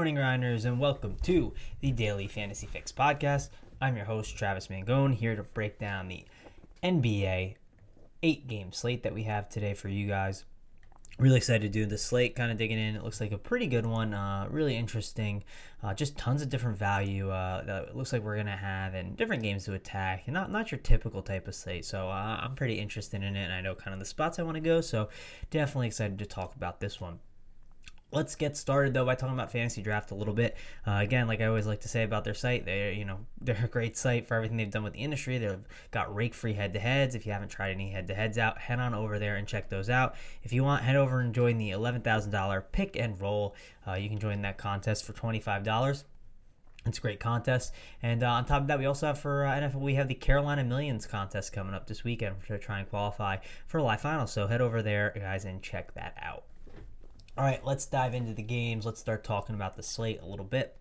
Morning, Grinders, and welcome to the Daily Fantasy Fix podcast. I'm your host, Travis Mangone, here to break down the NBA eight game slate that we have today for you guys. Really excited to do the slate, kind of digging in. It looks like a pretty good one, uh, really interesting. Uh, just tons of different value uh, that it looks like we're gonna have, and different games to attack, and not not your typical type of slate. So uh, I'm pretty interested in it, and I know kind of the spots I want to go. So definitely excited to talk about this one. Let's get started though by talking about fantasy draft a little bit. Uh, again, like I always like to say about their site, they you know they're a great site for everything they've done with the industry. They've got rake free head to heads. If you haven't tried any head to heads out, head on over there and check those out. If you want, head over and join the eleven thousand dollar pick and roll. Uh, you can join that contest for twenty five dollars. It's a great contest. And uh, on top of that, we also have for uh, NFL, we have the Carolina Millions contest coming up this weekend to try and qualify for a live final. So head over there, guys, and check that out. All right, let's dive into the games. Let's start talking about the slate a little bit.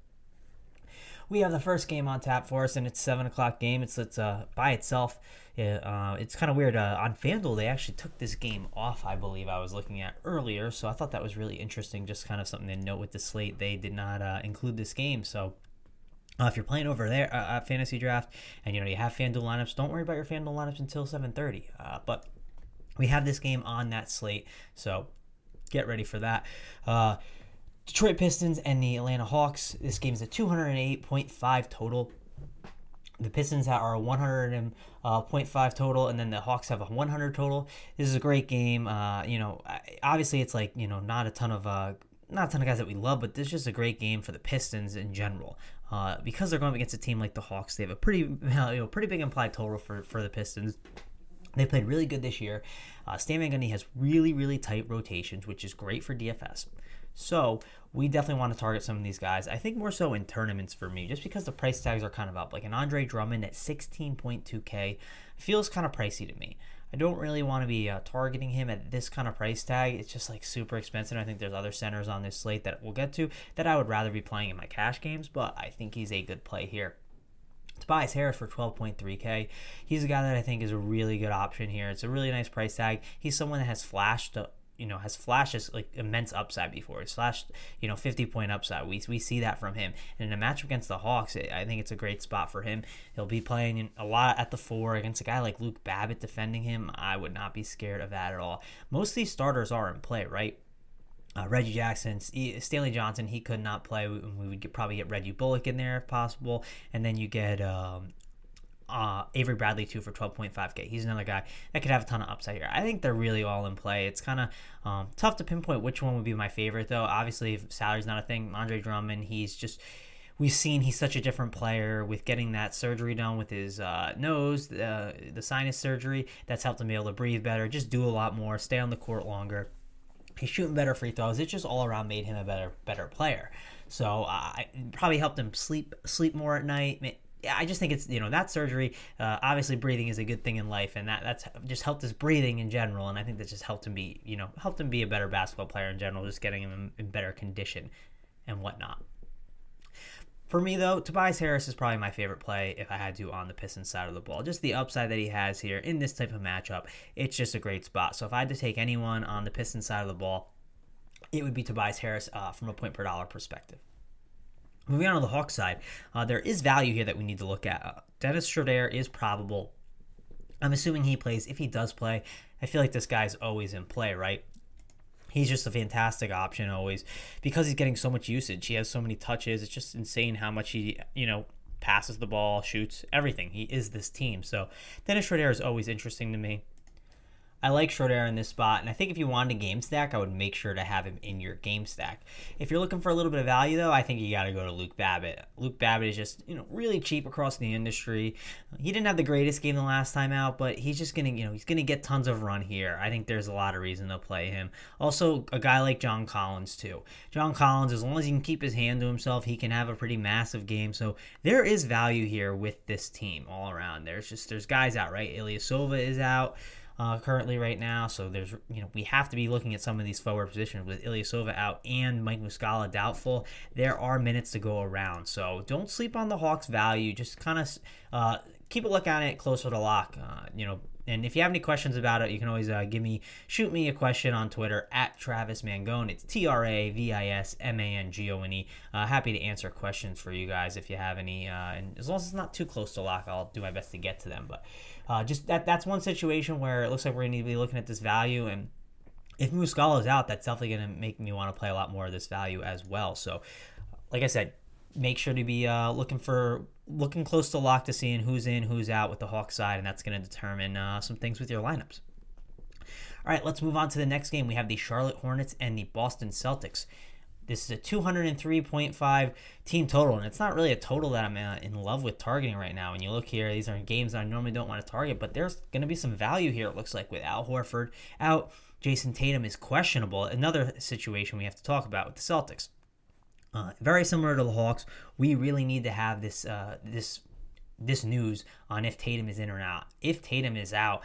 We have the first game on tap for us, and it's seven o'clock game. It's it's uh, by itself. Uh, it's kind of weird. Uh, on FanDuel, they actually took this game off. I believe I was looking at earlier, so I thought that was really interesting. Just kind of something to note with the slate. They did not uh, include this game, so uh, if you're playing over there uh, at fantasy draft and you know you have FanDuel lineups, don't worry about your FanDuel lineups until 7:30. Uh, but we have this game on that slate, so get ready for that. Uh, Detroit Pistons and the Atlanta Hawks. This game is a 208.5 total. The Pistons are a 100.5 total, and then the Hawks have a 100 total. This is a great game. Uh, you know, obviously it's like you know not a ton of uh, not a ton of guys that we love, but this is just a great game for the Pistons in general. Uh, because they're going against a team like the Hawks, they have a pretty you know pretty big implied total for for the Pistons. They played really good this year. Uh, Stan Van Gundy has really, really tight rotations, which is great for DFS. So we definitely want to target some of these guys. I think more so in tournaments for me, just because the price tags are kind of up. Like an Andre Drummond at 16.2K feels kind of pricey to me. I don't really want to be uh, targeting him at this kind of price tag. It's just like super expensive. I think there's other centers on this slate that we'll get to that I would rather be playing in my cash games, but I think he's a good play here. Tobias Harris for 12.3K. He's a guy that I think is a really good option here. It's a really nice price tag. He's someone that has flashed uh, you know has flashes like immense upside before. He's flashed you know 50 point upside. We we see that from him. And in a match against the Hawks, I think it's a great spot for him. He'll be playing a lot at the four against a guy like Luke Babbitt defending him. I would not be scared of that at all. Most of these starters are in play, right? Uh, Reggie Jackson, Stanley Johnson, he could not play. We, would get, probably get Reggie Bullock in there if possible, and then you get um, uh, Avery Bradley too for 12.5k. He's another guy that could have a ton of upside here. I think they're really all in play. It's kind of um, tough to pinpoint which one would be my favorite though. Obviously, if salary's not a thing. Andre Drummond, he's just we've seen he's such a different player with getting that surgery done with his uh, nose, uh, the sinus surgery. That's helped him be able to breathe better, just do a lot more, stay on the court longer. He's shooting better free throws. It just all around made him a better better player. So uh, probably helped him sleep sleep more at night. I just think it's you know that surgery. Uh, obviously, breathing is a good thing in life, and that that's just helped his breathing in general. And I think that just helped him be you know helped him be a better basketball player in general, just getting him in better condition and whatnot. For me, though, Tobias Harris is probably my favorite play if I had to on the Pistons side of the ball. Just the upside that he has here in this type of matchup, it's just a great spot. So if I had to take anyone on the Pistons side of the ball, it would be Tobias Harris uh, from a point per dollar perspective. Moving on to the Hawks side, uh, there is value here that we need to look at. Uh, Dennis Schroeder is probable. I'm assuming he plays. If he does play, I feel like this guy's always in play, right? He's just a fantastic option always because he's getting so much usage. He has so many touches. It's just insane how much he, you know, passes the ball, shoots, everything. He is this team. So Dennis Schroeder is always interesting to me. I like Schroeder in this spot, and I think if you wanted a game stack, I would make sure to have him in your game stack. If you're looking for a little bit of value, though, I think you got to go to Luke Babbitt. Luke Babbitt is just you know really cheap across the industry. He didn't have the greatest game the last time out, but he's just gonna you know he's gonna get tons of run here. I think there's a lot of reason to play him. Also, a guy like John Collins too. John Collins, as long as he can keep his hand to himself, he can have a pretty massive game. So there is value here with this team all around. There's just there's guys out right. Ilyasova is out uh, currently right now. So there's, you know, we have to be looking at some of these forward positions with Ilyasova out and Mike Muscala doubtful. There are minutes to go around. So don't sleep on the Hawks' value. Just kind of uh, keep a look at it closer to lock. Uh, you know, and if you have any questions about it, you can always uh, give me shoot me a question on Twitter at Travis Mangone. It's T R A V I S M A N G O N E. Uh, happy to answer questions for you guys if you have any. Uh, and as long as it's not too close to lock, I'll do my best to get to them. But uh, just that that's one situation where it looks like we're going to be looking at this value and if Muscala is out, that's definitely going to make me want to play a lot more of this value as well. So, like I said, make sure to be uh, looking for looking close to lock to seeing who's in, who's out with the Hawk side, and that's going to determine uh, some things with your lineups. All right, let's move on to the next game. We have the Charlotte Hornets and the Boston Celtics. This is a 203.5 team total, and it's not really a total that I'm uh, in love with targeting right now. When you look here, these are games I normally don't want to target, but there's going to be some value here, it looks like, with Al Horford out. Jayson Tatum is questionable. Another situation we have to talk about with the Celtics. Uh, very similar to the Hawks, we really need to have this uh, this this news on if Tatum is in or not. If Tatum is out,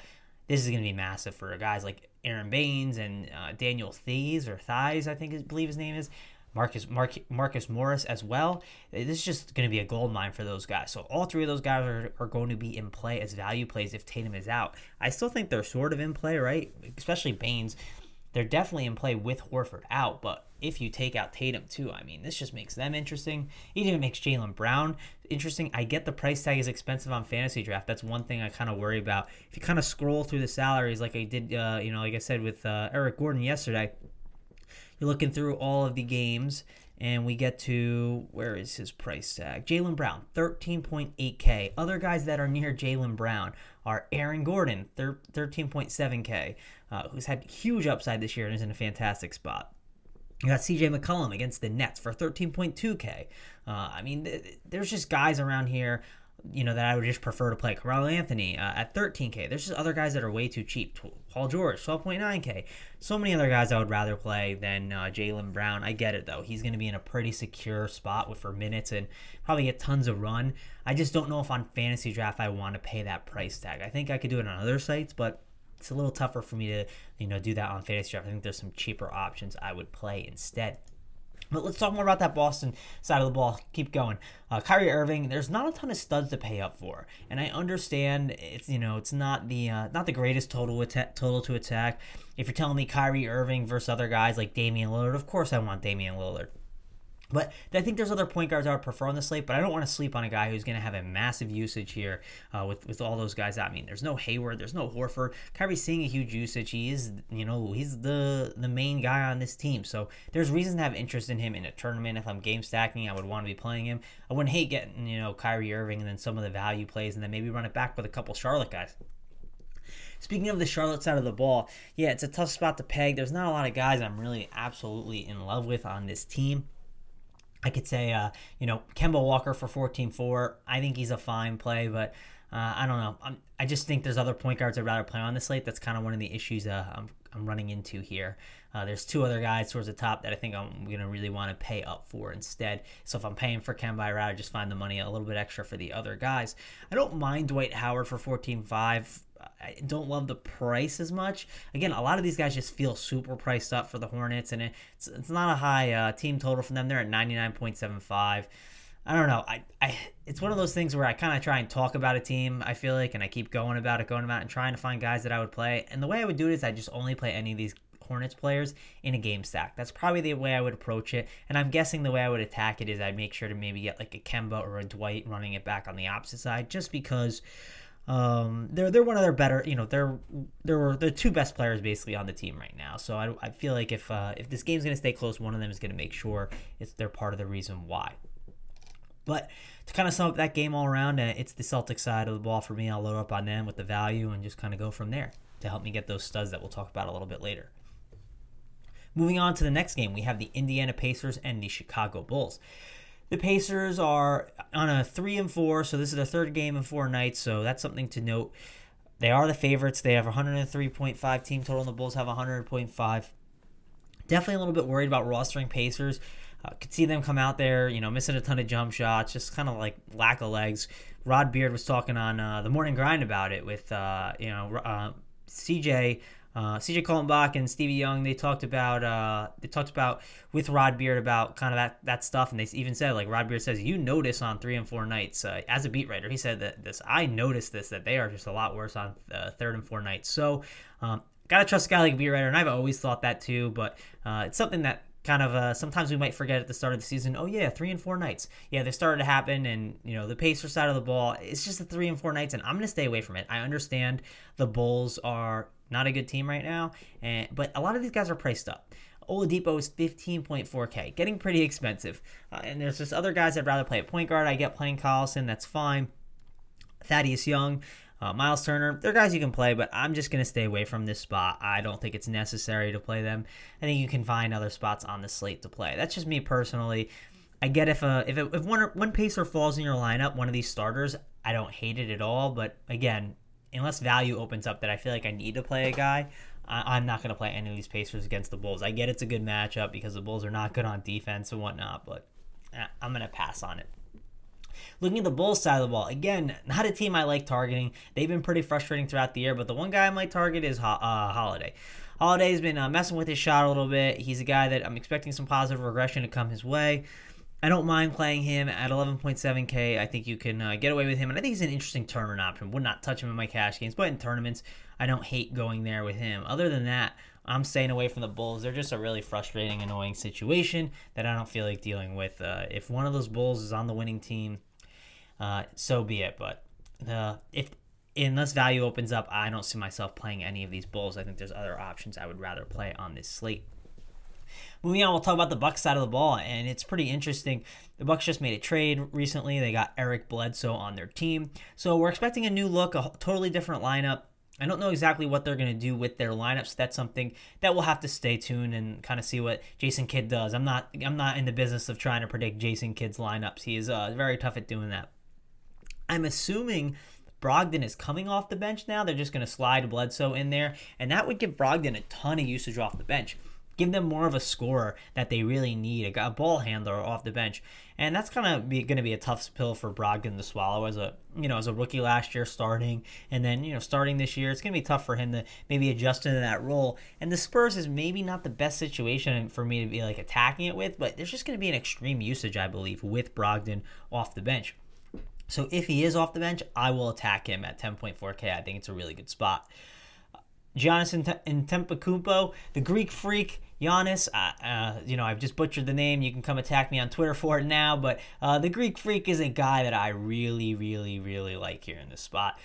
this is going to be massive for guys like Aaron Baynes and uh, Daniel Theis or Theis, I think I believe his name is. Marcus Mark, Marcus Morris as well. This is just going to be a gold mine for those guys. So all three of those guys are, are going to be in play as value plays if Tatum is out. I still think they're sort of in play, right? Especially Baynes. They're definitely in play with Horford out, but if you take out Tatum too, I mean, this just makes them interesting. It even makes Jaylen Brown interesting. I get the price tag is expensive on fantasy draft. That's one thing I kind of worry about. If you kind of scroll through the salaries, like I did, uh, you know, like I said with uh, Eric Gordon yesterday, you're looking through all of the games, and we get to where is his price tag? Jaylen Brown, 13.8K. Other guys that are near Jaylen Brown are Aaron Gordon, 13.7K, uh, who's had huge upside this year and is in a fantastic spot. You got CJ McCollum against the Nets for 13.2K. Uh, I mean, th- there's just guys around here you know, that I would just prefer to play. Carmelo Anthony uh, at 13K. There's just other guys that are way too cheap. Paul George, 12.9K. So many other guys I would rather play than uh, Jaylen Brown. I get it, though. He's going to be in a pretty secure spot with for minutes and probably get tons of run. I just don't know if on fantasy draft I want to pay that price tag. I think I could do it on other sites, but it's a little tougher for me to, you know, do that on fantasy draft. I think there's some cheaper options I would play instead. But let's talk more about that Boston side of the ball. Keep going. Uh, Kyrie Irving, there's not a ton of studs to pay up for, and I understand it's you know it's not the uh, not the greatest total atta- total to attack. If you're telling me Kyrie Irving versus other guys like Damian Lillard, of course I want Damian Lillard. But I think there's other point guards I would prefer on the slate, but I don't want to sleep on a guy who's going to have a massive usage here uh, with with all those guys. I mean, there's no Hayward, there's no Horford. Kyrie's seeing a huge usage. He is, you know, he's the the main guy on this team. So there's reason to have interest in him in a tournament. If I'm game stacking, I would want to be playing him. I wouldn't hate getting, you know, Kyrie Irving and then some of the value plays, and then maybe run it back with a couple Charlotte guys. Speaking of the Charlotte side of the ball, yeah, it's a tough spot to peg. There's not a lot of guys I'm really absolutely in love with on this team. I could say, uh, you know, Kemba Walker for 14-4. I think he's a fine play, but uh, I don't know. I'm, i just think there's other point guards I'd rather play on the slate. That's kind of one of the issues uh, I'm, I'm running into here. Uh, there's two other guys towards the top that I think I'm going to really want to pay up for instead. So if I'm paying for Kemba, I'd rather just find the money a little bit extra for the other guys. I don't mind Dwight Howard for 14-5. I don't love the price as much. Again, a lot of these guys just feel super priced up for the Hornets, and it's, it's not a high uh, team total from them. They're at 99.75. I don't know. I, I it's one of those things where I kind of try and talk about a team. I feel like, and I keep going about it, going about, it, and trying to find guys that I would play. And the way I would do it is I just only play any of these Hornets players in a game stack. That's probably the way I would approach it. And I'm guessing the way I would attack it is I'd make sure to maybe get like a Kemba or a Dwight running it back on the opposite side, just because um, they're they're one of their better, you know, they're they're the two best players basically on the team right now. So I, I feel like if uh, if this game's gonna stay close, one of them is gonna make sure it's they're part of the reason why. But to kind of sum up that game all around, uh, it's the Celtic side of the ball for me. I'll load up on them with the value and just kind of go from there. to help me get those studs that we'll talk about a little bit later. Moving on to the next game, we have the Indiana Pacers and the Chicago Bulls. The Pacers are on a three and four, so this is their third game in four nights, so that's something to note. They are the favorites. They have 103.5 team total, and the Bulls have 100.5. Definitely a little bit worried about rostering Pacers. Uh, could see them come out there, you know, missing a ton of jump shots, just kind of like lack of legs. Rod Beard was talking on uh, the morning grind about it with, uh, you know, uh, CJ uh, CJ Kaltenbach and Stevie Young, they talked about uh, they talked about with Rod Beard about kind of that that stuff, and they even said like Rod Beard says you notice on three and four nights uh, as a beat writer, he said that this I noticed this that they are just a lot worse on uh, third and four nights. So um, gotta trust a guy like a beat writer, and I've always thought that too, but uh, it's something that kind of uh, sometimes we might forget at the start of the season. Oh yeah, three and four nights. Yeah, they started to happen, and you know the Pacer side of the ball. It's just the three and four nights, and I'm gonna stay away from it. I understand the Bulls are not a good team right now, and but a lot of these guys are priced up. Oladipo is 15.4K, getting pretty expensive. Uh, and there's just other guys I'd rather play at point guard. I get playing Collison, that's fine. Thaddeus Young, uh, Miles Turner, they're guys you can play, but I'm just going to stay away from this spot. I don't think it's necessary to play them. I think you can find other spots on the slate to play. That's just me personally. I get if a if, if one one pacer falls in your lineup, one of these starters, I don't hate it at all. But again, unless value opens up that I feel like I need to play a guy, I, am not going to play any of these Pacers against the Bulls. I get it's a good matchup because the Bulls are not good on defense and whatnot, but eh, I'm going to pass on it. Looking at the Bulls side of the ball, again, not a team I like targeting. They've been pretty frustrating throughout the year, but the one guy I might target is uh, Holiday. Holiday's been uh, messing with his shot a little bit. He's a guy that I'm expecting some positive regression to come his way. I don't mind playing him at 11.7k. I think you can uh, get away with him, and I think he's an interesting tournament option. Would not touch him in my cash games, but in tournaments, I don't hate going there with him. Other than that, I'm staying away from the Bulls. They're just a really frustrating, annoying situation that I don't feel like dealing with. Uh, if one of those Bulls is on the winning team, uh, so be it. But uh, if unless value opens up, I don't see myself playing any of these Bulls. I think there's other options I would rather play on this slate. Moving on, we'll talk about the Bucks side of the ball, and it's pretty interesting. The Bucks just made a trade recently. They got Eric Bledsoe on their team, so we're expecting a new look, a totally different lineup. I don't know exactly what they're going to do with their lineups. That's something that we'll have to stay tuned and kind of see what Jason Kidd does. I'm not I'm not in the business of trying to predict Jason Kidd's lineups. He is uh, very tough at doing that. I'm assuming Brogdon is coming off the bench now. They're just going to slide Bledsoe in there, and that would give Brogdon a ton of usage off the bench give them more of a scorer that they really need, a, ball handler off the bench, and that's kind of going to be a tough pill for Brogdon to swallow as a you know as a rookie last year starting, and then you know starting this year, it's going to be tough for him to maybe adjust into that role. And the Spurs is maybe not the best situation for me to be like attacking it with, but there's just going to be an extreme usage, I believe, with Brogdon off the bench. So if he is off the bench, I will attack him at 10.4K. I think it's a really good spot. Giannis Antetokounmpo, the Greek freak, Giannis. Uh, uh, you know, I've just butchered the name. You can come attack me on Twitter for it now. But uh, the Greek freak is a guy that I really, really, really like here in this spot.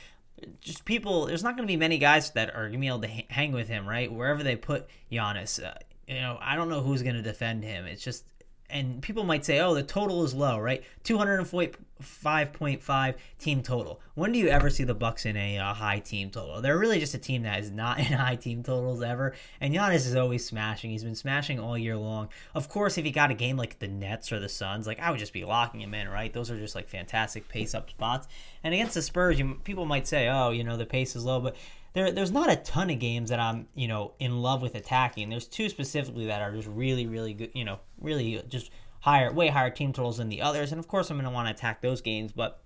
Just people, there's not going to be many guys that are going to be able to hang with him, right? Wherever they put Giannis, uh, you know, I don't know who's going to defend him. It's just and people might say, oh, the total is low, right? 205.5 team total. When do you ever see the Bucks in a uh, high team total? They're really just a team that is not in high team totals ever. And Giannis is always smashing. He's been smashing all year long. Of course, if he got a game like the Nets or the Suns, like I would just be locking him in, right? Those are just like fantastic pace up spots. And against the Spurs, you, people might say, oh, you know, the pace is low, but there, there's not a ton of games that I'm, you know, in love with attacking. There's two specifically that are just really, really good, you know, really just higher, way higher team totals than the others. And of course, I'm going to want to attack those games, but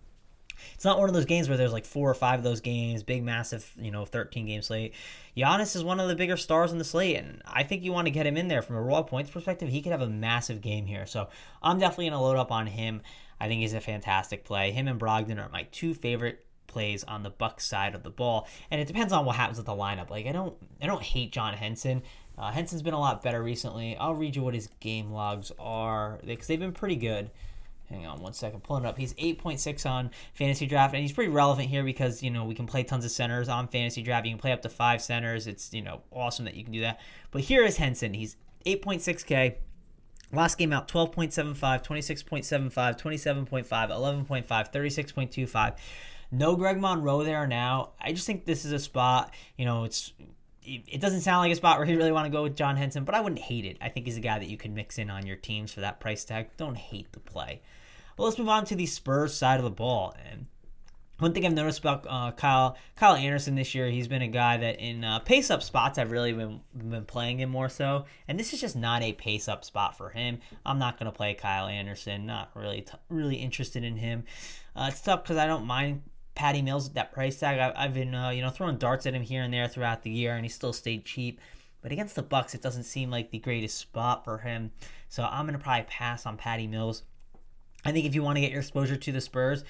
it's not one of those games where there's like four or five of those games, big, massive, you know, 13 game slate. Giannis is one of the bigger stars in the slate, and I think you want to get him in there from a raw points perspective. He could have a massive game here, so I'm definitely going to load up on him. I think he's a fantastic play. Him and Brogdon are my two favorite plays on the Buck side of the ball, and it depends on what happens with the lineup. Like I don't, I don't hate John Henson. Uh, Henson's been a lot better recently. I'll read you what his game logs are because they've been pretty good. Hang on one second, pulling it up. He's 8.6 on fantasy draft, and he's pretty relevant here because you know we can play tons of centers on fantasy draft. You can play up to five centers. It's you know awesome that you can do that. But here is Henson. He's 8.6k. Last game out 12.75, 26.75, 27.5, 11.5, 36.25. No Greg Monroe there now. I just think this is a spot, you know, it's it doesn't sound like a spot where you really want to go with John Henson, but I wouldn't hate it. I think he's a guy that you can mix in on your teams for that price tag. Don't hate the play. Well, let's move on to the Spurs side of the ball. And one thing I've noticed about uh, Kyle Kyle Anderson this year, he's been a guy that in uh, pace up spots I've really been been playing him more so, and this is just not a pace up spot for him. I'm not going to play Kyle Anderson. Not really t- really interested in him. Uh, it's tough because I don't mind Patty Mills at that price tag. I, have been uh, you know throwing darts at him here and there throughout the year, and he still stayed cheap. But against the Bucks, it doesn't seem like the greatest spot for him. So I'm to probably pass on Patty Mills. I think if you want to get your exposure to the Spurs,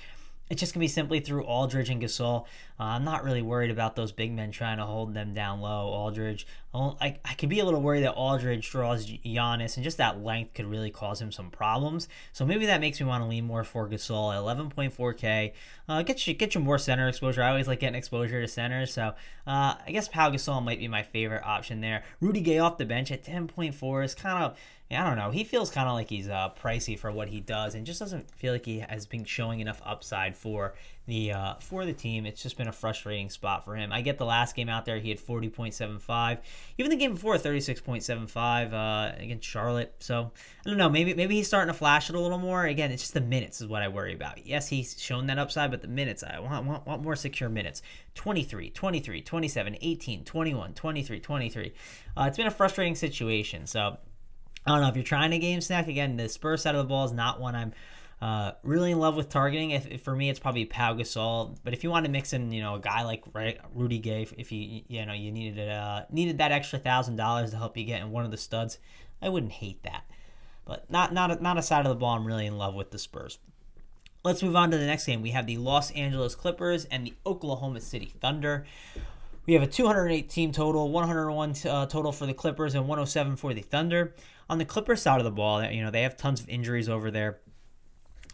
it's just to be simply through Aldridge and Gasol. Uh, I'm not really worried about those big men trying to hold them down low. Aldridge, I, I could be a little worried that Aldridge draws Giannis, and just that length could really cause him some problems. So maybe that makes me want to lean more for Gasol at 11.4K. Uh, get you get you more center exposure. I always like getting exposure to centers, so uh, I guess Pau Gasol might be my favorite option there. Rudy Gay off the bench at 10.4 is kind of I don't know. He feels kind of like he's uh, pricey for what he does, and just doesn't feel like he has been showing enough upside for the uh, for the team. It's just been a frustrating spot for him. I get the last game out there, he had forty point seven five. Even the game before, thirty six point seven five uh, against Charlotte. So I don't know. Maybe maybe he's starting to flash it a little more. Again, it's just the minutes is what I worry about. Yes, he's shown that upside, but the minutes I want want, want more secure minutes. 23, 23, 27, 18, 21, 23, 23. Uh, it's been a frustrating situation. So I don't know if you're trying a game stack again. The Spurs side of the ball is not one I'm uh, really in love with targeting. If, if, for me, it's probably Pau Gasol. But if you want to mix in, you know, a guy like Rudy Gay, if you you know you needed uh, needed that extra thousand dollars to help you get in one of the studs, I wouldn't hate that. But not not a, not a side of the ball I'm really in love with the Spurs. Let's move on to the next game. We have the Los Angeles Clippers and the Oklahoma City Thunder. We have a 208 team total, 101 uh, total for the Clippers, and 107 for the Thunder. On the Clippers side of the ball, you know, they have tons of injuries over there.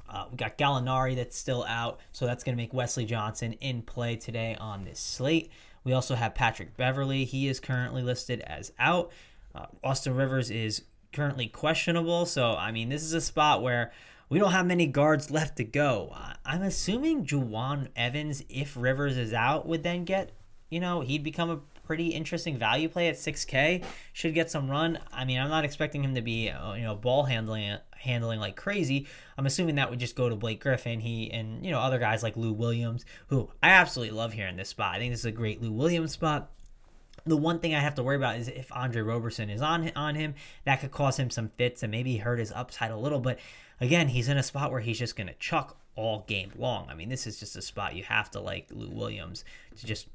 Uh, we got Gallinari that's still out, so that's going to make Wesley Johnson in play today on this slate. We also have Patrick Beverley. He is currently listed as out. Uh, Austin Rivers is currently questionable, so I mean, this is a spot where we don't have many guards left to go. Uh, I'm assuming Jawun Evans, if Rivers is out, would then get, you know, he'd become a pretty interesting value play at 6K. Should get some run. I mean, I'm not expecting him to be uh, you know ball handling handling like crazy. I'm assuming that would just go to Blake Griffin. He and you know other guys like Lou Williams, who I absolutely love here in this spot. I think this is a great Lou Williams spot. The one thing I have to worry about is if Andre Roberson is on on him, that could cause him some fits and maybe hurt his upside a little. But again, he's in a spot where he's just going to chuck all game long. I mean, this is just a spot you have to like Lou Williams to just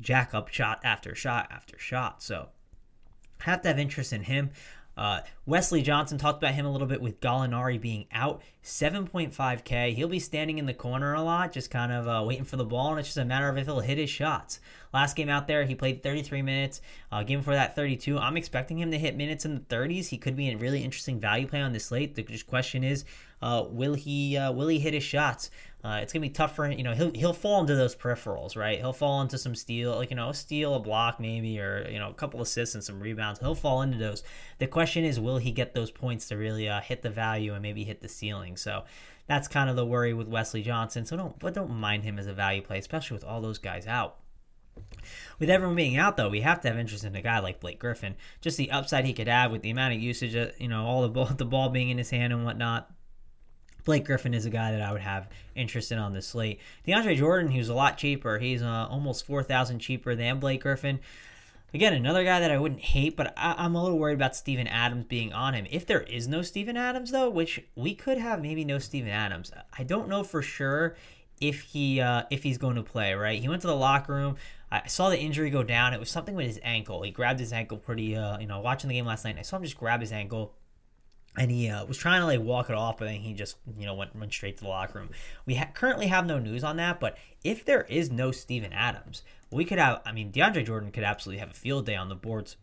jack up shot after shot after shot. So have to have interest in him. Uh, Wesley Johnson talked about him a little bit with Gallinari being out. 7.5K. He'll be standing in the corner a lot, just kind of uh, waiting for the ball, and it's just a matter of if he'll hit his shots. Last game out there, he played 33 minutes. Uh, game before that, 32. I'm expecting him to hit minutes in the 30s. He could be a really interesting value play on this slate. The question is, uh, will he uh, will he hit his shots? Uh, it's gonna be tough for him. You know, he'll he'll fall into those peripherals, right? He'll fall into some steal, like you know, steal, a block, maybe, or you know, a couple assists and some rebounds. He'll fall into those. The question is, will he get those points to really uh, hit the value and maybe hit the ceiling? So that's kind of the worry with Wesley Johnson. So don't but don't mind him as a value play, especially with all those guys out. With everyone being out, though, we have to have interest in a guy like Blake Griffin. Just the upside he could have with the amount of usage, you know, all the ball, the ball being in his hand and whatnot. Blake Griffin is a guy that I would have interest in on the slate. DeAndre Jordan, who's a lot cheaper. He's uh, almost 4000 cheaper than Blake Griffin. Again, another guy that I wouldn't hate, but I, am a little worried about Steven Adams being on him. If there is no Steven Adams, though, which we could have maybe no Steven Adams, I don't know for sure if he uh, if he's going to play. Right? He went to the locker room. I saw the injury go down. It was something with his ankle. He grabbed his ankle pretty. Uh, you know, watching the game last night, I saw him just grab his ankle and he uh, was trying to like walk it off, but then he just you know went went straight to the locker room. We ha- currently have no news on that, but if there is no Steven Adams, we could have. I mean, DeAndre Jordan could absolutely have a field day on the boards.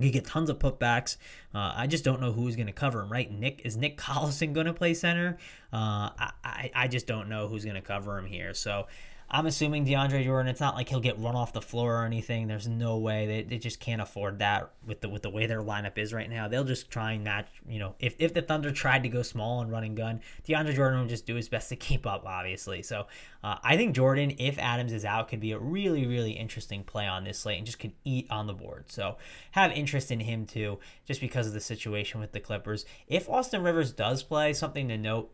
You get tons of putbacks. Uh, I just don't know who's going to cover him. Right? Nick is Nick Collison going to play center? Uh, I, I I just don't know who's going to cover him here. So I'm assuming DeAndre Jordan. It's not like he'll get run off the floor or anything. There's no way they, they just can't afford that with the with the way their lineup is right now. They'll just try and match. You know, if if the Thunder tried to go small and running gun, DeAndre Jordan would just do his best to keep up. Obviously, so uh, I think Jordan, if Adams is out, could be a really really interesting play on this slate and just could eat on the board. So have interest in him too, just because of the situation with the Clippers. If Austin Rivers does play, something to note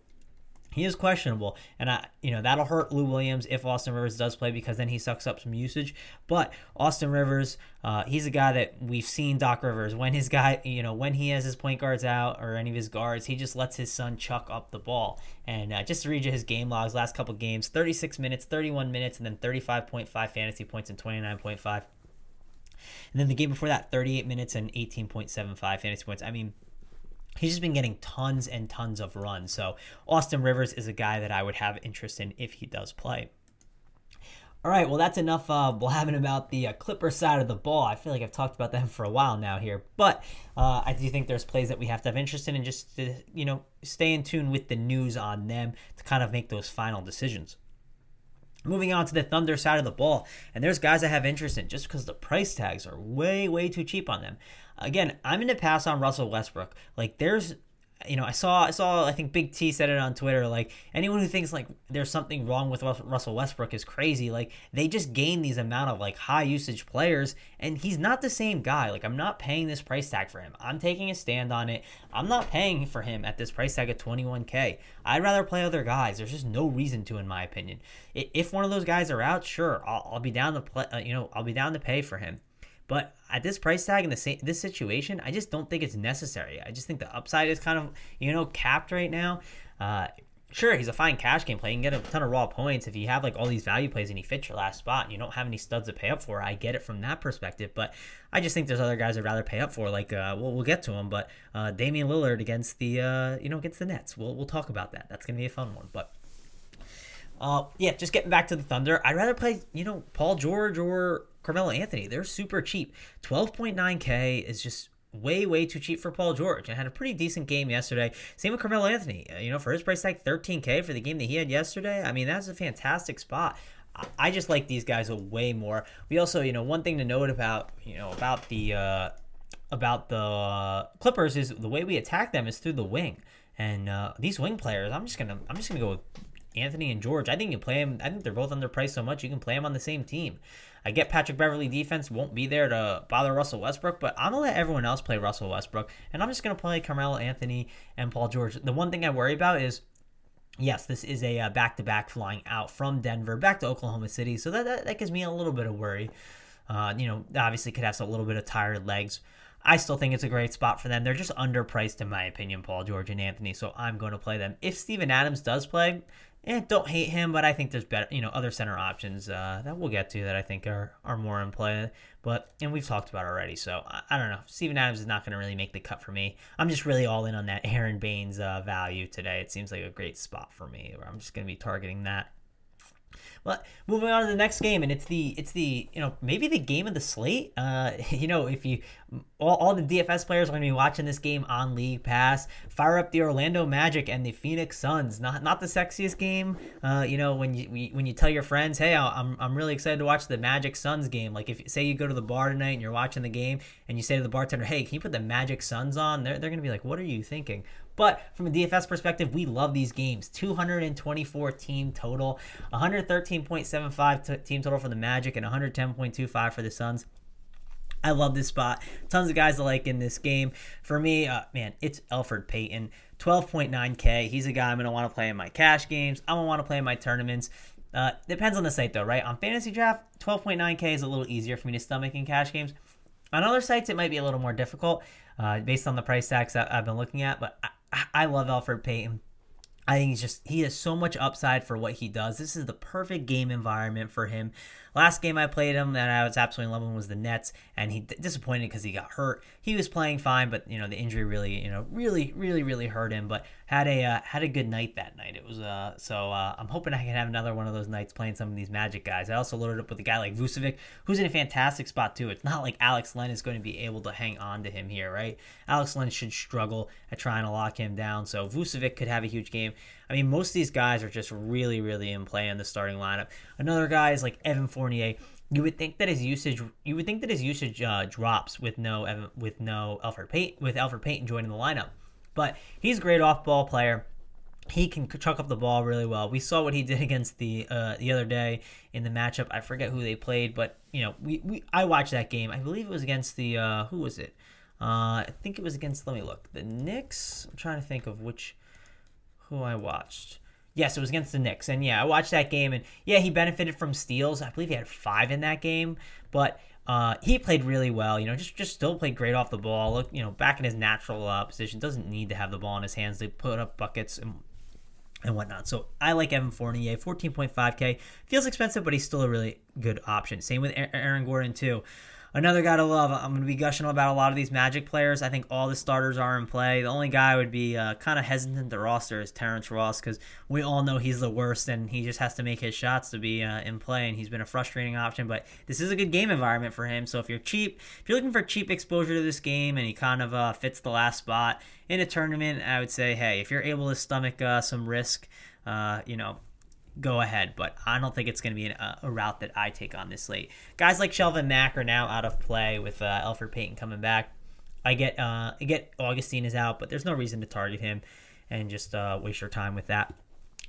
he is questionable, and I, you know, that'll hurt Lou Williams if Austin Rivers does play because then he sucks up some usage. But Austin Rivers, uh, he's a guy that we've seen Doc Rivers when his guy, you know, when he has his point guards out or any of his guards, he just lets his son chuck up the ball. And uh, just to read you his game logs, last couple games, 36 minutes, 31 minutes, and then 35.5 fantasy points and 29.5. And then the game before that, 38 minutes and 18.75 fantasy points. I mean, he's just been getting tons and tons of runs. So Austin Rivers is a guy that I would have interest in if he does play. All right, well, that's enough uh, blabbing about the uh, Clipper side of the ball. I feel like I've talked about them for a while now here, but uh, I do think there's plays that we have to have interest in and just to, you know stay in tune with the news on them to kind of make those final decisions. Moving on to the Thunder side of the ball, and there's guys I have interest in just because the price tags are way, way too cheap on them. Again, I'm going to pass on Russell Westbrook. Like, there's you know, I saw, I saw, I think Big T said it on Twitter. Like anyone who thinks like there's something wrong with Russell Westbrook is crazy. Like they just gain these amount of like high usage players, and he's not the same guy. Like I'm not paying this price tag for him. I'm taking a stand on it. I'm not paying for him at this price tag of 21k. I'd rather play other guys. There's just no reason to, in my opinion. If one of those guys are out, sure, I'll, I'll be down to play. Uh, you know, I'll be down to pay for him. But at this price tag in the same, this situation, I just don't think it's necessary. I just think the upside is kind of you know capped right now. Uh, sure, he's a fine cash game play. You can get a ton of raw points if you have like all these value plays and he fits your last spot. And you don't have any studs to pay up for. I get it from that perspective, but I just think there's other guys I'd rather pay up for. Like uh, we'll, we'll get to him, but uh, Damian Lillard against the uh, you know against the Nets. We'll we'll talk about that. That's gonna be a fun one, but. Uh, yeah, just getting back to the Thunder. I'd rather play, you know, Paul George or Carmelo Anthony. They're super cheap. 12.9K is just way, way too cheap for Paul George and had a pretty decent game yesterday. Same with Carmelo Anthony. Uh, you know, for his price tag, 13K for the game that he had yesterday. I mean, that's a fantastic spot. I just like these guys way more. We also, you know, one thing to note about, you know, about the, uh, about the Clippers is the way we attack them is through the wing. And uh, these wing players, I'm just gonna, I'm just gonna go with Anthony and George. I think you play them. I think they're both underpriced so much you can play them on the same team. I get Patrick Beverley defense won't be there to bother Russell Westbrook, but I'm gonna let everyone else play Russell Westbrook, and I'm just gonna play Carmelo Anthony and Paul George. The one thing I worry about is. Yes, this is a uh, back-to-back flying out from Denver back to Oklahoma City, so that, that, that gives me a little bit of worry. Uh, you know, obviously could have a little bit of tired legs. I still think it's a great spot for them. They're just underpriced, in my opinion, Paul George and Anthony, so I'm going to play them. If Steven Adams does play, eh, don't hate him, but I think there's better, you know, other center options uh, that we'll get to that I think are are more in play. But and we've talked about already, so I, I don't know. Steven Adams is not going to really make the cut for me. I'm just really all in on that Aaron Baynes uh, value today. It seems like a great spot for me. Where I'm just going to be targeting that. But moving on to the next game, and it's the it's the you know maybe the game of the slate. Uh, you know if you all, all the DFS players are going to be watching this game on League Pass. Fire up the Orlando Magic and the Phoenix Suns. Not not the sexiest game. Uh, you know when you when you tell your friends, hey, I'm I'm really excited to watch the Magic Suns game. Like if say you go to the bar tonight and you're watching the game and you say to the bartender, hey, can you put the Magic Suns on? They're they're going to be like, what are you thinking? But from a DFS perspective, we love these games. 224 team total, 113.75 t- team total for the Magic, and 110.25 for the Suns. I love this spot. Tons of guys to like in this game. For me, uh, man, it's Elfrid Payton. 12.9K. He's a guy I'm going to want to play in my cash games. I'm going to want to play in my tournaments. Uh, depends on the site, though, right? On Fantasy Draft, 12.9K is a little easier for me to stomach in cash games. On other sites, it might be a little more difficult uh, based on the price tags that I've been looking at, but I love Elfrid Payton. I think he's just he has so much upside for what he does. This is the perfect game environment for him. Last game I played him that I was absolutely loving was the Nets, and he disappointed because he got hurt. He was playing fine, but you know the injury really, you know, really, really, really hurt him. But had a uh, had a good night that night. It was uh so uh, I'm hoping I can have another one of those nights playing some of these Magic guys. I also loaded up with a guy like Vucevic, who's in a fantastic spot too. It's not like Alex Len is going to be able to hang on to him here, right? Alex Len should struggle at trying to lock him down. So Vucevic could have a huge game. I mean, most of these guys are just really, really in play in the starting lineup. Another guy is like Evan Fournier you would think that his usage you would think that his usage uh, drops with no with no Elfrid Payton with Elfrid Payton joining the lineup, but he's a great off ball player. He can chuck up the ball really well. We saw what he did against the uh, the other day in the matchup. I forget who they played, but you know we, we I watched that game. I believe it was against the uh, who was it? Uh, I think it was against. Let me look. The Knicks. I'm trying to think of which who I watched. Yes, it was against the Knicks. And yeah, I watched that game and yeah, he benefited from steals. I believe he had five in that game, but uh, he played really well. You know, just just still played great off the ball. Look, you know, back in his natural uh, position, doesn't need to have the ball in his hands to put up buckets and and whatnot. So I like Evan Fournier, 14.5K. Feels expensive, but he's still a really good option. Same with Aaron Gordon too. Another guy to love. I'm going to be gushing about a lot of these Magic players. I think all the starters are in play. The only guy I would be uh, kind of hesitant to roster is Terrence Ross because we all know he's the worst and he just has to make his shots to be uh, in play. And he's been a frustrating option, but this is a good game environment for him. So if you're cheap, if you're looking for cheap exposure to this game and he kind of uh, fits the last spot in a tournament, I would say, hey, if you're able to stomach uh, some risk, uh, you know, go ahead, but I don't think it's going to be an, uh, a route that I take on this slate. Guys like Shelvin Mack are now out of play with uh, Elfrid Payton coming back. I get uh, I get Augustin is out, but there's no reason to target him and just uh, waste your time with that.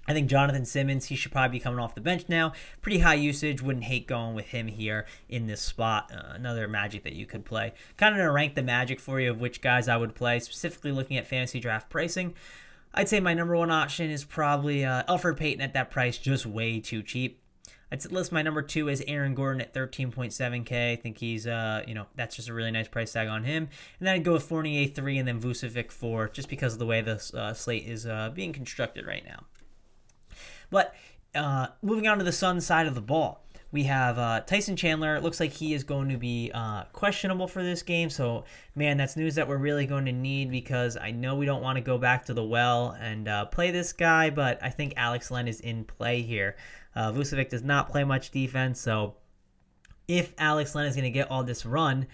I think Jonathan Simmons, he should probably be coming off the bench now. Pretty high usage. Wouldn't hate going with him here in this spot. Uh, another Magic that you could play. Kind of to rank the Magic for you of which guys I would play, specifically looking at fantasy draft pricing. I'd say my number one option is probably uh, Elfrid Payton at that price, just way too cheap. I'd list my number two is Aaron Gordon at 13.7K. I think he's, uh, you know, that's just a really nice price tag on him. And then I'd go with Fournier 3 and then Vucevic 4, just because of the way the uh, slate is uh, being constructed right now. But uh, moving on to the Sun side of the ball. We have uh, Tyson Chandler. It looks like he is going to be uh, questionable for this game. So, man, that's news that we're really going to need because I know we don't want to go back to the well and uh, play this guy, but I think Alex Len is in play here. Uh, Vucevic does not play much defense, so if Alex Len is going to get all this run,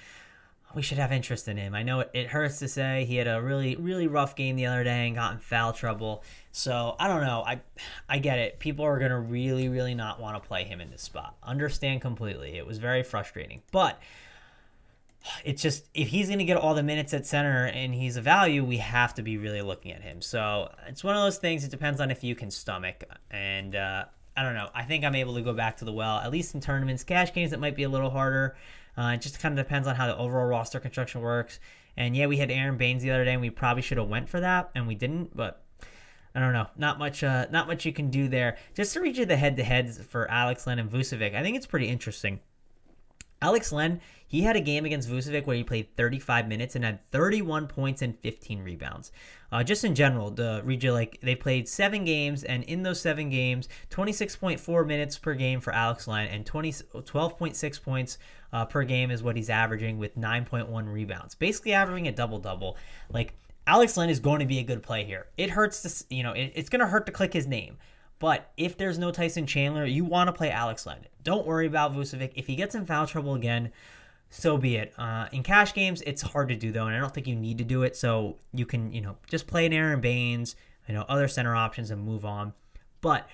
we should have interest in him. I know it, hurts to say he had a really really rough game the other day and got in foul trouble. So I don't know. I I get it. People are gonna really really not want to play him in this spot. Understand completely. It was very frustrating, but it's just if he's going to get all the minutes at center and he's a value, we have to be really looking at him. So it's one of those things. It depends on if you can stomach. And uh, I don't know. I think I'm able to go back to the well, at least in tournaments. Cash games, it might be a little harder. Uh, it just kind of depends on how the overall roster construction works. And yeah, we had Aaron Baynes the other day, and we probably should have went for that, and we didn't. But I don't know, not much, uh, not much you can do there. Just to read you the head-to-heads for Alex Len and Vucevic, I think it's pretty interesting. Alex Len, he had a game against Vucevic where he played 35 minutes and had 31 points and 15 rebounds. Uh, just in general, the region like they played seven games, and in those seven games, 26.4 minutes per game for Alex Len and 20, 12.6 points uh, per game is what he's averaging with 9.1 rebounds, basically averaging a double double. Like Alex Len is going to be a good play here. It hurts to you know it, it's going to hurt to click his name. But if there's no Tyson Chandler, you want to play Alex Len. Don't worry about Vucevic. If he gets in foul trouble again, so be it. Uh, in cash games, it's hard to do though, and I don't think you need to do it. So you can, you know, just play an Aron Baynes, you know, other center options and move on. But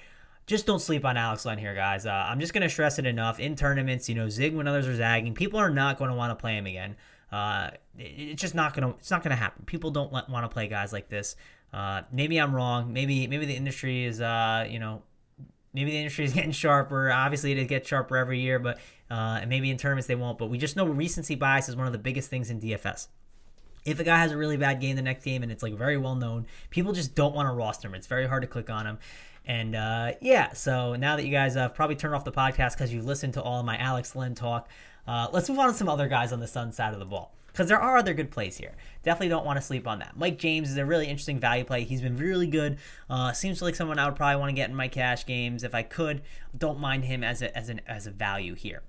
just don't sleep on Alex Len here, guys. Uh, I'm just gonna stress it enough in tournaments. You know, zig when others are zagging. People are not going to want to play him again. Uh, it's just not gonna. It's not gonna happen. People don't want to play guys like this. Uh, maybe I'm wrong. Maybe maybe the industry is uh, you know maybe the industry is getting sharper. Obviously, it gets sharper every year, but uh, and maybe in tournaments they won't. But we just know recency bias is one of the biggest things in DFS. If a guy has a really bad game the next game and it's like very well known, people just don't want to roster him. It's very hard to click on him. And uh, yeah, so now that you guys have probably turned off the podcast because you listened to all of my Alex Len talk, uh, let's move on to some other guys on the Sun side of the ball because there are other good plays here. Definitely don't want to sleep on that. Mike James is a really interesting value play. He's been really good. Uh, seems like someone I would probably want to get in my cash games if I could. Don't mind him as a as an as a value here.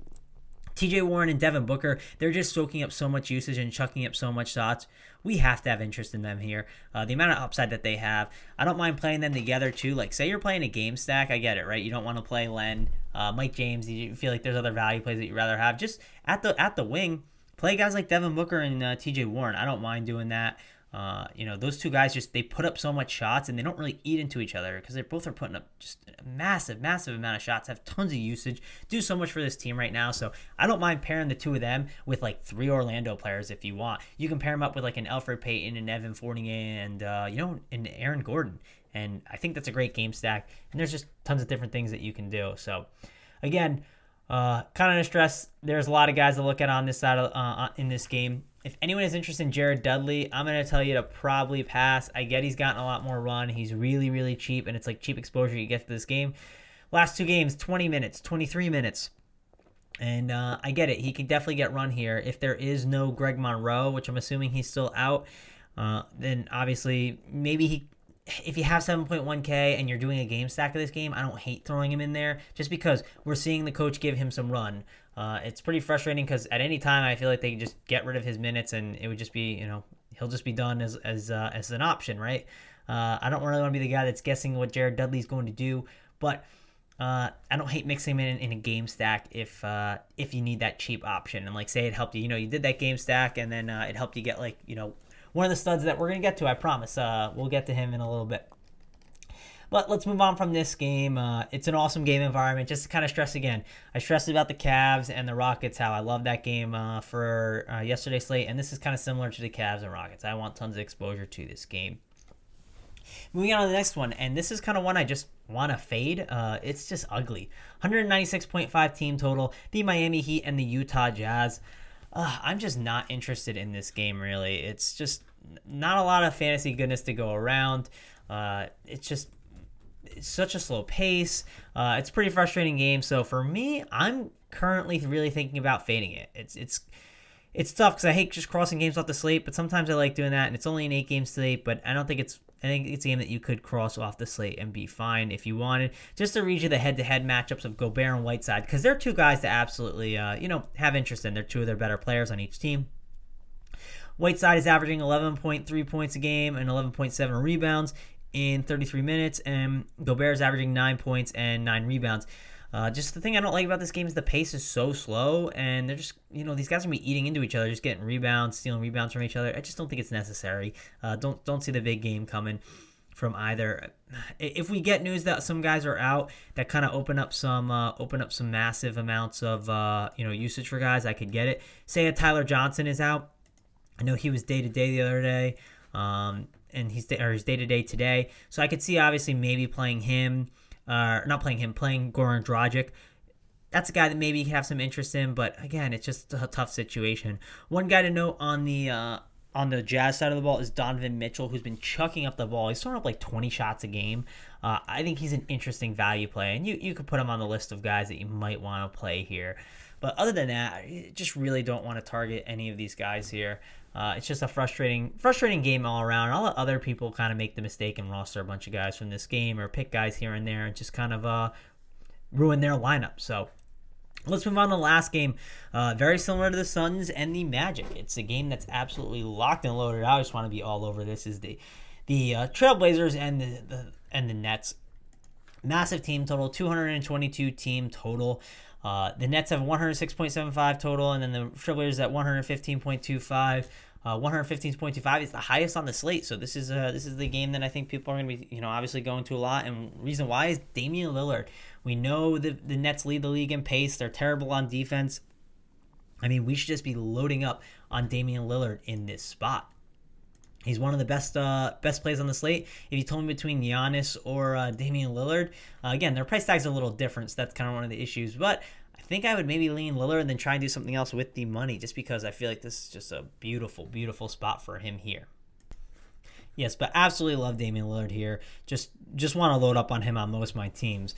TJ Warren and Devin Booker, they're just soaking up so much usage and chucking up so much shots. We have to have interest in them here. Uh, the amount of upside that they have, I don't mind playing them together too. Like, say you're playing a game stack, I get it, right? You don't want to play Len, uh, Mike James. You feel like there's other value plays that you'd rather have. Just at the at the wing, play guys like Devin Booker and uh, TJ Warren. I don't mind doing that. Uh, you know, those two guys just they put up so much shots and they don't really eat into each other because they both are putting up just a massive, massive amount of shots, have tons of usage, do so much for this team right now. So I don't mind pairing the two of them with like three Orlando players if you want. You can pair them up with like an Elfrid Payton and Evan Fournier and uh, you know, and Aaron Gordon. And I think that's a great game stack. And there's just tons of different things that you can do. So again, uh, kind of stress. There's a lot of guys to look at on this side of, uh, in this game if anyone is interested in Jared Dudley, I'm going to tell you to probably pass. I get he's gotten a lot more run. He's really, really cheap, and it's like cheap exposure you get to this game. Last two games, 20 minutes, 23 minutes. And uh, I get it. He can definitely get run here. If there is no Greg Monroe, which I'm assuming he's still out, uh, then obviously maybe he. If you have 7.1K and you're doing a game stack of this game, I don't hate throwing him in there just because we're seeing the coach give him some run. Uh, it's pretty frustrating because at any time I feel like they just get rid of his minutes and it would just be you know he'll just be done as as uh, as an option, right? Uh, I don't really want to be the guy that's guessing what Jared Dudley's going to do, but uh, I don't hate mixing him in in a game stack if uh, if you need that cheap option and like say it helped you, you know, you did that game stack and then uh, it helped you get like you know one of the studs that we're gonna get to. I promise. we'll get to him in a little bit. But let's move on from this game. Uh, it's an awesome game environment. Just to kind of stress again, I stressed about the Cavs and the Rockets, how I love that game uh, for uh, yesterday's slate, and this is kind of similar to the Cavs and Rockets. I want tons of exposure to this game. Moving on to the next one, and this is kind of one I just want to fade. Uh, it's just ugly. 196.5 team total. The Miami Heat and the Utah Jazz. Uh, I'm just not interested in this game, really. It's just not a lot of fantasy goodness to go around. Uh, it's just it's such a slow pace. Uh, it's a pretty frustrating game. So for me, I'm currently really thinking about fading it. It's it's it's tough because I hate just crossing games off the slate, but sometimes I like doing that, and it's only an eight game slate. But I don't think it's I think it's a game that you could cross off the slate and be fine if you wanted. Just to read you the head-to-head matchups of Gobert and Whiteside, because they're two guys that absolutely, uh, you know, have interest in. They're two of their better players on each team. Whiteside is averaging 11.3 points a game and 11.7 rebounds in 33 minutes, and Gobert is averaging nine points and nine rebounds. Uh, just the thing I don't like about this game is the pace is so slow, and they're just you know these guys are gonna be eating into each other, just getting rebounds, stealing rebounds from each other. I just don't think it's necessary. Uh, don't don't see the big game coming from either. If we get news that some guys are out, that kind of open up some uh, open up some massive amounts of uh, you know usage for guys, I could get it. Say a Tyler Johnson is out. I know he was day to day the other day. Um, and he's or his day to day today. So I could see obviously maybe playing him, uh, not playing him, playing Goran Dragic. That's a guy that maybe you have some interest in, but again, it's just a tough situation. One guy to note on the uh, on the Jazz side of the ball is Donovan Mitchell, who's been chucking up the ball. He's throwing up like 20 shots a game. Uh, I think he's an interesting value play, and you you could put him on the list of guys that you might want to play here. But other than that, I just really don't want to target any of these guys here. Uh, it's just a frustrating, frustrating game all around. I'll let other people kind of make the mistake and roster a bunch of guys from this game or pick guys here and there and just kind of uh, ruin their lineup. So let's move on to the last game. Uh, very similar to the Suns and the Magic. It's a game that's absolutely locked and loaded. I just want to be all over this. Is the the uh, Trailblazers and the, the and the Nets. Massive team total, 222 team total. Uh, the Nets have 106.75 total, and then the Trailblazers at 115.25. Uh, 115.25 is the highest on the slate, so this is uh, this is the game that I think people are going to be, you know, obviously going to a lot. And reason why is Damian Lillard. We know the the Nets lead the league in pace. They're terrible on defense. I mean, we should just be loading up on Damian Lillard in this spot. He's one of the best uh, best plays on the slate. If you told me between Giannis or uh, Damian Lillard, uh, again, their price tags are a little different, so that's kind of one of the issues. But I think I would maybe lean Lillard and then try and do something else with the money, just because I feel like this is just a beautiful, beautiful spot for him here. Yes, but absolutely love Damian Lillard here. Just just want to load up on him on most of my teams.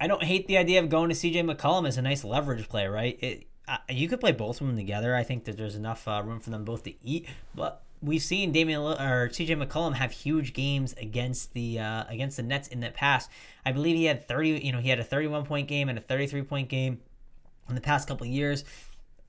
I don't hate the idea of going to CJ McCollum as a nice leverage play, right? It, you could play both of them together. I think that there's enough uh, room for them both to eat, but we've seen Damian or CJ McCollum have huge games against the uh, against the Nets in the past. I believe he had 30, you know, he had a 31 point game and a 33 point game. in the past couple years.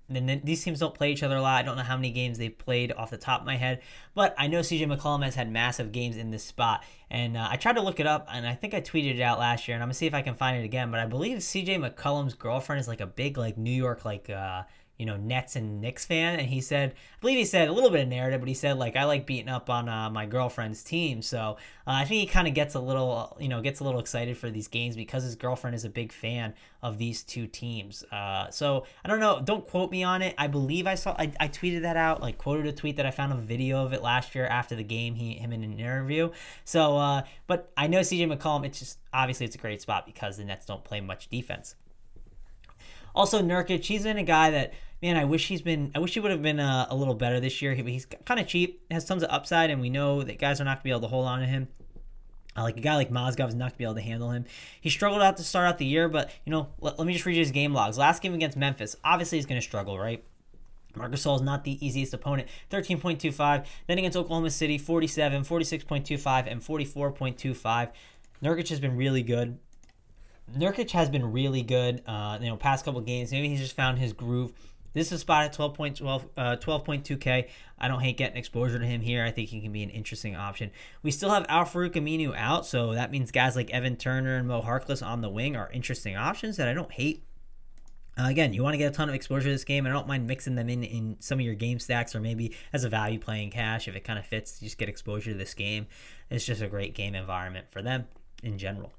And then these teams don't play each other a lot. I don't know how many games they've played off the top of my head, but I know CJ McCollum has had massive games in this spot. And uh, I tried to look it up, and I think I tweeted it out last year, and I'm gonna see if I can find it again. But I believe CJ McCollum's girlfriend is like a big like New York like uh, you know Nets and Knicks fan, and he said, I believe he said a little bit of narrative, but he said like I like beating up on uh, my girlfriend's team, so uh, I think he kind of gets a little you know gets a little excited for these games because his girlfriend is a big fan of these two teams. Uh, so I don't know, don't quote me on it. I believe I saw I, I tweeted that out, like quoted a tweet that I found a video of it last year after the game, he him in an interview. So, uh, but I know CJ McCollum. It's just obviously it's a great spot because the Nets don't play much defense. Also, Nurkic, he's been a guy that man, I wish he's been. I wish he would have been uh, a little better this year. He, he's kind of cheap, has tons of upside, and we know that guys are not gonna be able to hold on to him. Uh, like a guy like Mozgov is not gonna be able to handle him. He struggled out to start out the year, but you know, let, let me just read you his game logs. Last game against Memphis, obviously he's gonna struggle, right? Marcus Gasol is not the easiest opponent. 13.25. Then against Oklahoma City, 47, 46.25, and 44.25. Nurkic has been really good. Nurkic has been really good. Uh, you know, past couple games, maybe he's just found his groove. This is a spot at 12.12, uh, 12.2K. I don't hate getting exposure to him here. I think he can be an interesting option. We still have Al-Farouq Aminu out, so that means guys like Evan Turner and Mo Harkless on the wing are interesting options that I don't hate. Uh, again, you want to get a ton of exposure to this game. I don't mind mixing them in in some of your game stacks or maybe as a value playing cash if it kind of fits. Just get exposure to this game. It's just a great game environment for them in general.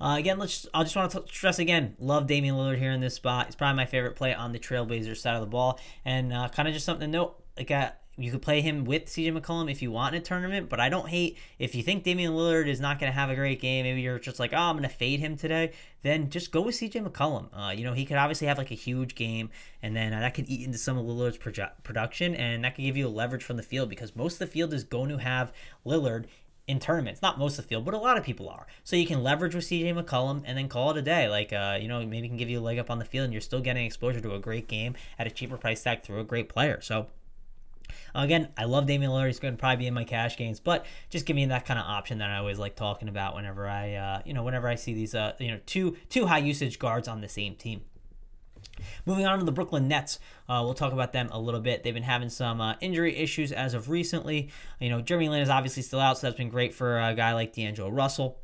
Uh, again, let's. I just want to stress again. Love Damian Lillard here in this spot. He's probably my favorite play on the Trailblazers side of the ball, and uh, kind of just something to note. Like uh, you could play him with CJ McCollum if you want in a tournament, but I don't hate if you think Damian Lillard is not going to have a great game. Maybe you're just like, oh, I'm going to fade him today. Then just go with CJ McCollum. Uh, you know, he could obviously have like a huge game, and then uh, that could eat into some of Lillard's production, and that could give you a leverage from the field because most of the field is going to have Lillard in tournaments. Not most of the field, but a lot of people are. So you can leverage with CJ McCollum and then call it a day. Like, uh, you know, maybe can give you a leg up on the field and you're still getting exposure to a great game at a cheaper price tag through a great player. So Again, I love Damian Lillard. He's going to probably be in my cash games, but just give me that kind of option that I always like talking about whenever I, uh, you know, whenever I see these, uh, you know, two two high usage guards on the same team. Moving on to the Brooklyn Nets, uh, we'll talk about them a little bit. They've been having some uh, injury issues as of recently. You know, Jeremy Lin is obviously still out, so that's been great for a guy like D'Angelo Russell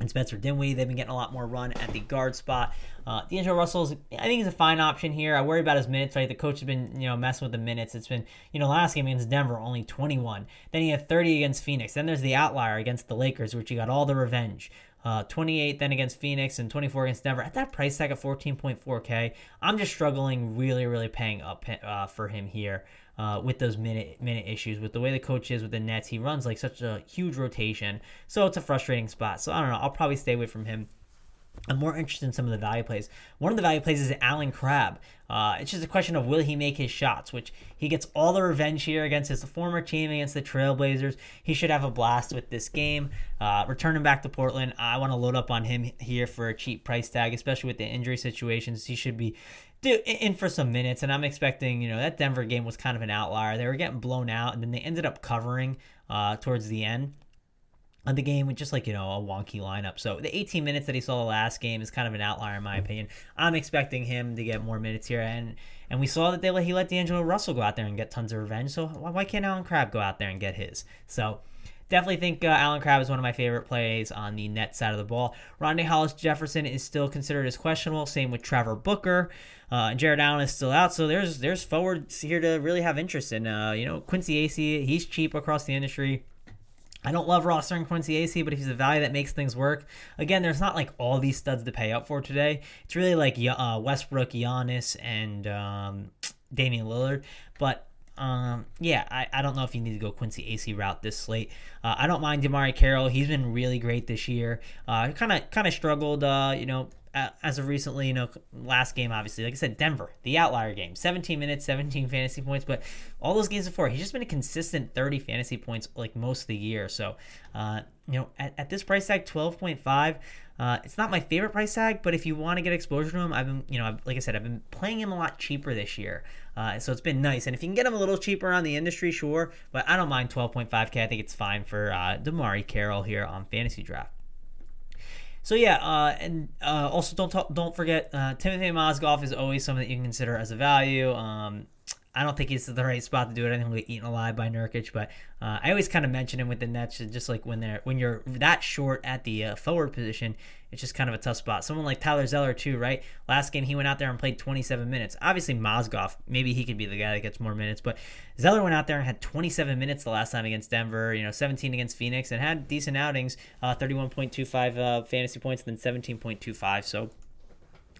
and Spencer Dinwiddie. They've been getting a lot more run at the guard spot. Uh, D'Angelo Russell's, I think, is a fine option here. I worry about his minutes. Right, the coach has been, you know, messing with the minutes. It's been, you know, last game against Denver, only 21. Then he had 30 against Phoenix. Then there's the outlier against the Lakers, which he got all the revenge uh, 28 then against Phoenix and 24 against Denver. At that price tag of 14.4K, I'm just struggling really, really paying up uh, for him here. Uh, with those minute minute issues, with the way the coach is with the Nets, he runs like such a huge rotation, so it's a frustrating spot. So I don't know. I'll probably stay away from him I'm more interested in some of the value plays. One of the value plays is Allen Crabbe. Uh, it's just a question of will he make his shots, which he gets all the revenge here against his former team against the Trailblazers. He should have a blast with this game. Uh, returning back to Portland, I want to load up on him here for a cheap price tag, especially with the injury situations. He should be in for some minutes, and I'm expecting, you know, that Denver game was kind of an outlier. They were getting blown out, and then they ended up covering uh, towards the end of the game with just like you know a wonky lineup. So the 18 minutes that he saw the last game is kind of an outlier in my opinion. I'm expecting him to get more minutes here, and and we saw that they let he let D'Angelo Russell go out there and get tons of revenge. So why can't Allen Crabbe go out there and get his? So. Definitely think uh, Allen Crabbe is one of my favorite plays on the net side of the ball. Rondae Hollis Jefferson is still considered as questionable. Same with Trevor Booker. Uh, Jarrett Allen is still out, so there's there's forwards here to really have interest in. Uh, you know, Quincy Acy, he's cheap across the industry. I don't love rostering Quincy Acy, but he's a value that makes things work, again, there's not like all these studs to pay up for today. It's really like uh, Westbrook, Giannis, and um, Damian Lillard. But um, yeah, I, I don't know if you need to go Quincy Acy route this slate. Uh, I don't mind DeMarre Carroll. He's been really great this year. Kind of kind of struggled, uh, you know, as of recently, you know, last game, obviously, like I said, Denver, the outlier game, 17 minutes, 17 fantasy points, but all those games before, he's just been a consistent 30 fantasy points like most of the year. So, uh, you know, at, at this price tag, 12.5, uh, it's not my favorite price tag, but if you want to get exposure to him, I've been, you know, like I said, I've been playing him a lot cheaper this year. Uh, so it's been nice. And if you can get him a little cheaper on the industry, sure, but I don't mind 12.5K. I think it's fine for uh, DeMarre Carroll here on FantasyDraft. So yeah, uh, and uh, also don't talk, don't forget uh, Timothy Mozgov is always someone that you can consider as a value. Um, I don't think he's the right spot to do it. I think he'll get eaten alive by Nurkic, but uh, I always kind of mention him with the Nets, just like when they're when you're that short at the uh, forward position, it's just kind of a tough spot. Someone like Tyler Zeller too, right? Last game he went out there and played 27 minutes. Obviously Mozgov, maybe he could be the guy that gets more minutes, but Zeller went out there and had 27 minutes the last time against Denver. You know, 17 against Phoenix, and had decent outings, uh, 31.25 uh, fantasy points, and then 17.25. So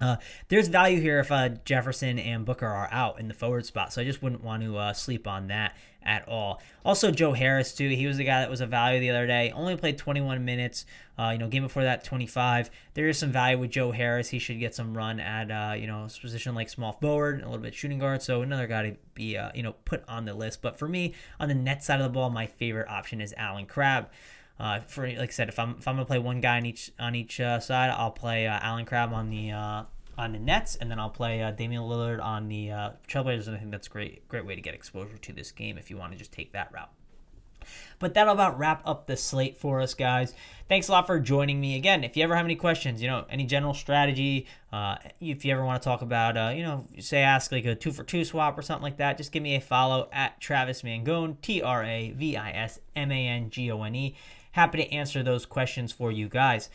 uh, there's value here if uh, Jefferson and Booker are out in the forward spot, so I just wouldn't want to uh, sleep on that at all. Also, Joe Harris too. He was the guy that was a value the other day. Only played 21 minutes. Uh, you know, game before that 25. There is some value with Joe Harris. He should get some run at uh, you know position like small forward, a little bit shooting guard. So another guy to be uh, you know put on the list. But for me, on the net side of the ball, my favorite option is Allen Crabbe. Uh, for like I said, if I'm if I'm gonna play one guy on each on each uh, side, I'll play uh, Allen Crabbe on the uh, on the Nets, and then I'll play uh, Damian Lillard on the uh, Trailblazers. And I think that's a great great way to get exposure to this game if you want to just take that route. But that'll about wrap up the slate for us, guys. Thanks a lot for joining me again. If you ever have any questions, you know, any general strategy, uh, if you ever want to talk about, uh, you know, say ask like a two for two swap or something like that, just give me a follow at Travis Mangone, T R A V I S M A N G O N E. Happy to answer those questions for you guys.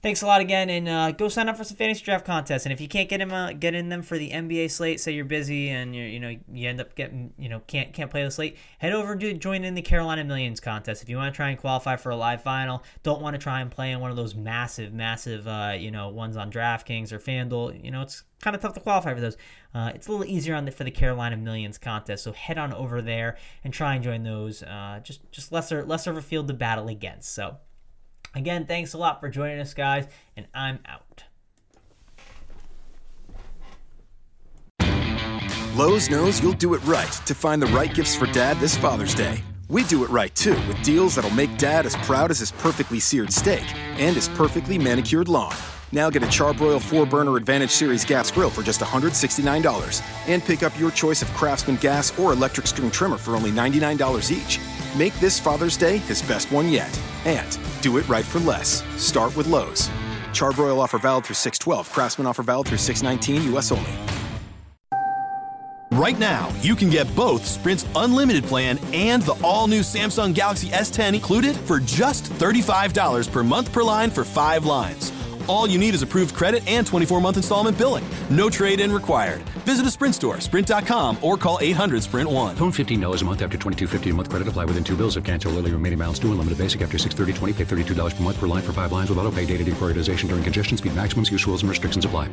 Thanks a lot again, and uh, go sign up for some fantasy draft contests. And if you can't get uh, get in them for the NBA slate. Say you're busy and you you know you end up getting you know can't can't play the slate. Head over to join in the Carolina Millions contest if you want to try and qualify for a live final. Don't want to try and play in one of those massive, massive uh, you know ones on DraftKings or FanDuel. You know it's kind of tough to qualify for those. Uh, it's a little easier on the, for the Carolina Millions contest. So head on over there and try and join those. Uh, just just lesser lesser of a field to battle against. So. Again, thanks a lot for joining us, guys, and I'm out. Lowe's knows you'll do it right to find the right gifts for dad this Father's Day. We do it right too with deals that'll make dad as proud as his perfectly seared steak and his perfectly manicured lawn. Now get a Charbroil 4 Burner Advantage Series gas grill for just $169 and pick up your choice of Craftsman gas or electric string trimmer for only $99 each. Make this Father's Day his best one yet. And do it right for less. Start with Lowe's. Charbroil offer valid through 612. Craftsman offer valid through 619 US only. Right now, you can get both Sprint's unlimited plan and the all-new Samsung Galaxy S10 included for just $35 per month per line for 5 lines. All you need is approved credit and 24 month installment billing. No trade in required. Visit a Sprint store, sprint.com, or call 800 Sprint 1. Phone $15 a month after 22.50 a month credit apply within two bills. If cancel early remaining balance due. Unlimited basic after 630.20. Pay $32 per month per line for five lines with auto pay data deprioritization during congestion. Speed maximums. Use rules and restrictions apply.